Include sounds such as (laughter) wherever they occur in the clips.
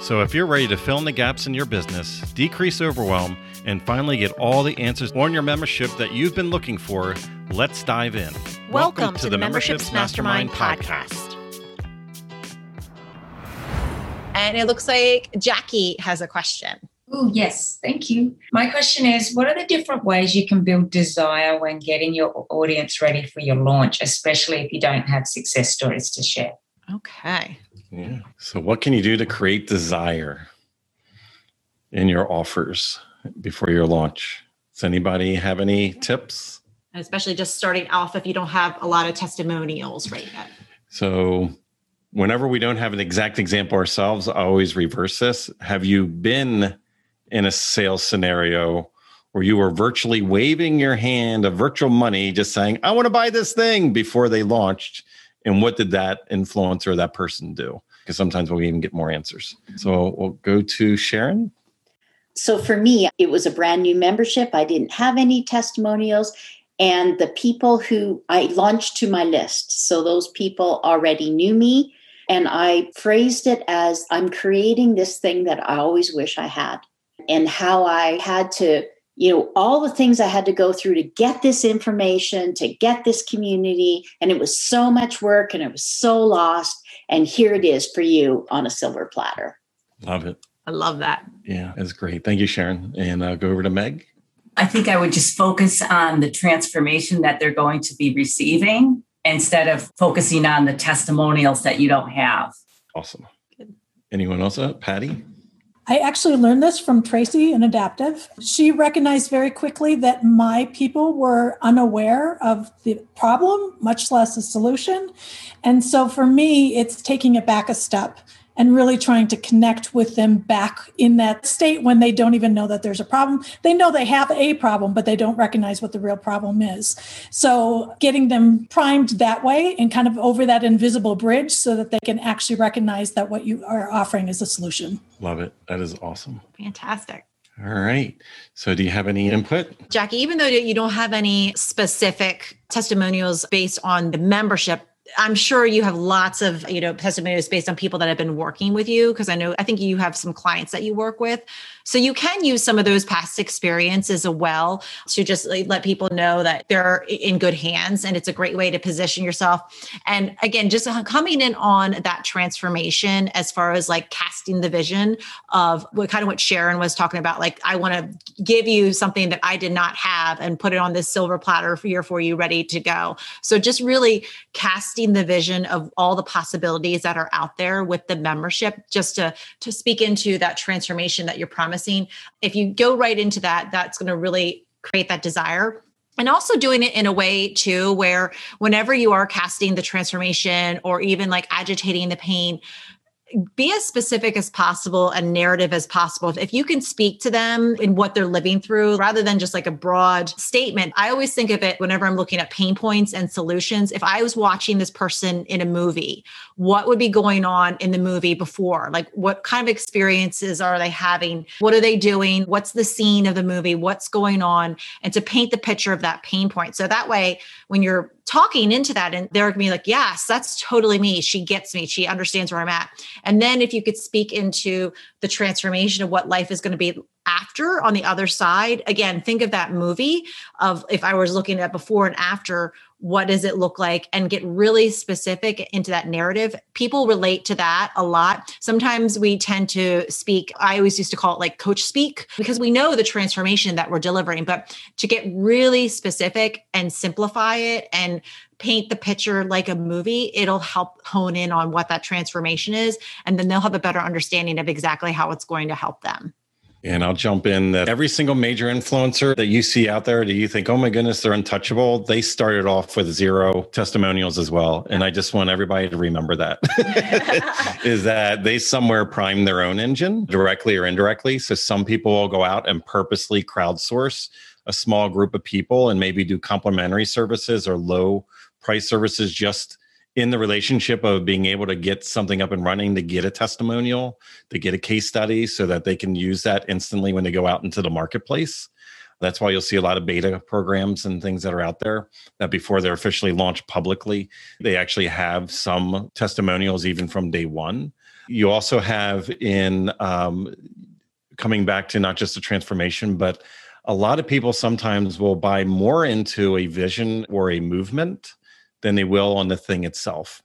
So, if you're ready to fill in the gaps in your business, decrease overwhelm, and finally get all the answers on your membership that you've been looking for, let's dive in. Welcome, Welcome to, to, the, the Memberships, Mastermind, Mastermind podcast. And it looks like Jackie has a question. Oh, yes. Thank you. My question is What are the different ways you can build desire when getting your audience ready for your launch, especially if you don't have success stories to share? Okay. Yeah. So, what can you do to create desire in your offers before your launch? Does anybody have any tips? Especially just starting off if you don't have a lot of testimonials right yet. So, whenever we don't have an exact example ourselves, I always reverse this. Have you been in a sales scenario where you were virtually waving your hand of virtual money, just saying, I want to buy this thing before they launched? and what did that influencer or that person do because sometimes we'll even get more answers. So we'll go to sharon. So for me it was a brand new membership. I didn't have any testimonials and the people who i launched to my list so those people already knew me and i phrased it as i'm creating this thing that i always wish i had and how i had to you know all the things i had to go through to get this information to get this community and it was so much work and it was so lost and here it is for you on a silver platter. Love it. I love that. Yeah that's great. Thank you sharon. And i'll go over to meg. I think i would just focus on the transformation that they're going to be receiving instead of focusing on the testimonials that you don't have. Awesome. Good. anyone else uh, patty I actually learned this from Tracy in Adaptive. She recognized very quickly that my people were unaware of the problem, much less a solution. And so for me, it's taking it back a step and really trying to connect with them back in that state when they don't even know that there's a problem. They know they have a problem, but they don't recognize what the real problem is. So, getting them primed that way and kind of over that invisible bridge so that they can actually recognize that what you are offering is a solution. Love it. That is awesome. Fantastic. All right. So, do you have any input? Jackie, even though you don't have any specific testimonials based on the membership, I'm sure you have lots of, you know, testimonials based on people that have been working with you. Cause I know, I think you have some clients that you work with. So you can use some of those past experiences as well to just let people know that they're in good hands. And it's a great way to position yourself. And again, just coming in on that transformation as far as like casting the vision of what kind of what Sharon was talking about. Like, I want to give you something that I did not have and put it on this silver platter for you for you ready to go. So just really casting the vision of all the possibilities that are out there with the membership, just to to speak into that transformation that you're promising promising. If you go right into that, that's going to really create that desire and also doing it in a way too where whenever you are casting the transformation or even like agitating the pain be as specific as possible and narrative as possible. If you can speak to them in what they're living through rather than just like a broad statement, I always think of it whenever I'm looking at pain points and solutions. If I was watching this person in a movie, what would be going on in the movie before? Like, what kind of experiences are they having? What are they doing? What's the scene of the movie? What's going on? And to paint the picture of that pain point. So that way, when you're talking into that and they're gonna be like yes that's totally me. She gets me. She understands where i'm at. And then if you could speak into the transformation of what life is going to be after on the other side again think of that movie of if i was looking at before and after what does it look like and get really specific into that narrative. People relate to that a lot. Sometimes we tend to speak i always used to call it like coach speak because we know the transformation that we're delivering but to get really specific and simplify it and paint the picture like a movie it'll help hone in on what that transformation is and then they'll have a better understanding of exactly how it's going to help them And I'll jump in that every single major influencer that you see out there, do you think, oh my goodness, they're untouchable? They started off with zero testimonials as well. And I just want everybody to remember that (laughs) is that they somewhere prime their own engine directly or indirectly. So some people will go out and purposely crowdsource a small group of people and maybe do complimentary services or low price services just in the relationship of being able to get something up and running to get a testimonial, to get a case study so that they can use that instantly when they go out into the marketplace. That's why you'll see a lot of beta programs and things that are out there that before they're officially launched publicly, they actually have some testimonials even from day one. You also have in um, coming back to not just the transformation, but a lot of people sometimes will buy more into a vision or a movement than they will on the thing itself.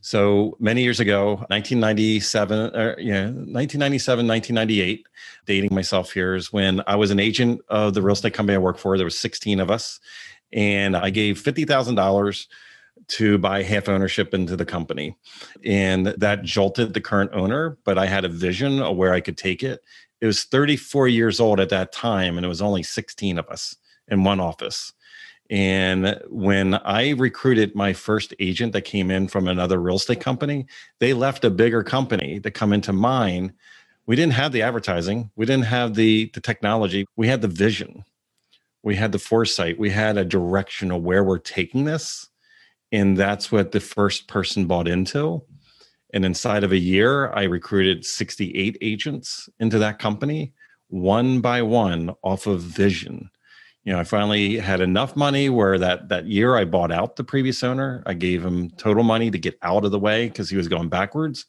So many years ago, 1997, or, yeah, 1997, 1998, dating myself here is when I was an agent of the real estate company I work for. There was 16 of us, and I gave $50,000 to buy half ownership into the company. And that jolted the current owner, but I had a vision of where I could take it. It was 34 years old at that time, and it was only 16 of us in one office. And when I recruited my first agent that came in from another real estate company, they left a bigger company to come into mine. We didn't have the advertising, we didn't have the, the technology, we had the vision, we had the foresight, we had a direction of where we're taking this. And that's what the first person bought into. And inside of a year, I recruited 68 agents into that company, one by one off of vision you know, I finally had enough money where that that year I bought out the previous owner. I gave him total money to get out of the way because he was going backwards.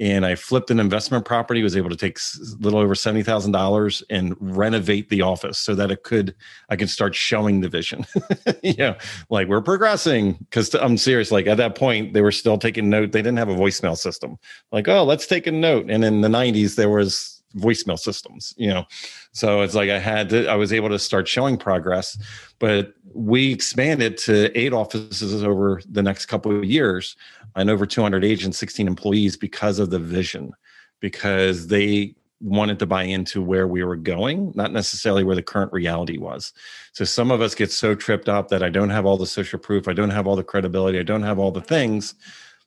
And I flipped an investment property, was able to take a little over seventy thousand dollars and renovate the office so that it could I could start showing the vision. (laughs) you know, like we're progressing. Because I'm serious. Like at that point, they were still taking note. They didn't have a voicemail system. Like, oh, let's take a note. And in the '90s, there was voicemail systems you know? So it's like i had to i was able to start showing progress but we expanded to eight offices over the next couple of years and over 200 agents 16 employees because of the vision because they wanted to buy into where we were going not necessarily where the current reality was. So some of us get so tripped up that i don't have all the social proof i don't have all the credibility i don't have all the things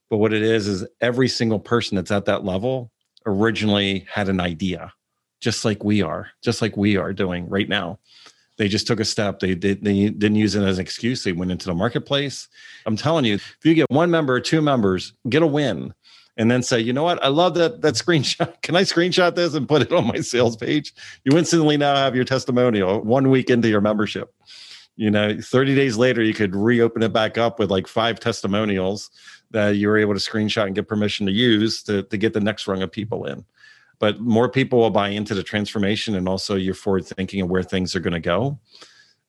but what it is is every single person that's at that level originally had an idea, just like we are, just like we are doing right now. They just took a step. They, they, they didn't use it as an excuse. They went into the marketplace. I'm telling you, if you get one member, or two members, get a win, and then say, you know what, I love that that screenshot. (laughs) Can I screenshot this and put it on my sales page? You instantly now have your testimonial one week into your membership you know 30 days later you could reopen it back up with like five testimonials that you were able to screenshot and get permission to use to, to get the next rung of people in. But more people will buy into the transformation and also your forward thinking of where things are going to go.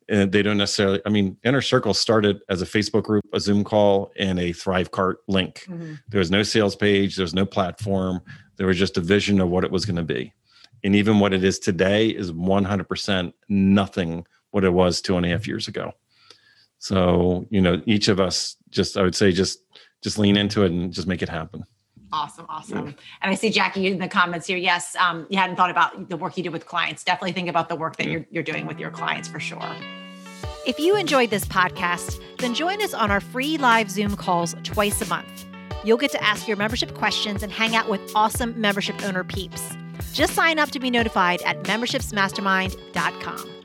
And they don't necessarily i mean inner circle started as a facebook group a zoom call and a thrivecart link. Mm-hmm. there was no sales page there was no platform. There was just a vision of what it was going to be. And even what it is today is 100% nothing what it was two and a half years ago. So, you know, each of us just, I would say, just, just lean into it and just make it happen. Awesome, awesome. Yeah. And I see Jackie in the comments here. Yes, um, you hadn't thought about the work you did with clients. Definitely think about the work that yeah. you're, you're doing with your clients for sure. If you enjoyed this podcast, then join us on our free live Zoom calls twice a month. You'll get to ask your membership questions and hang out with awesome membership owner peeps. Just sign up to be notified at membershipsmastermind.com.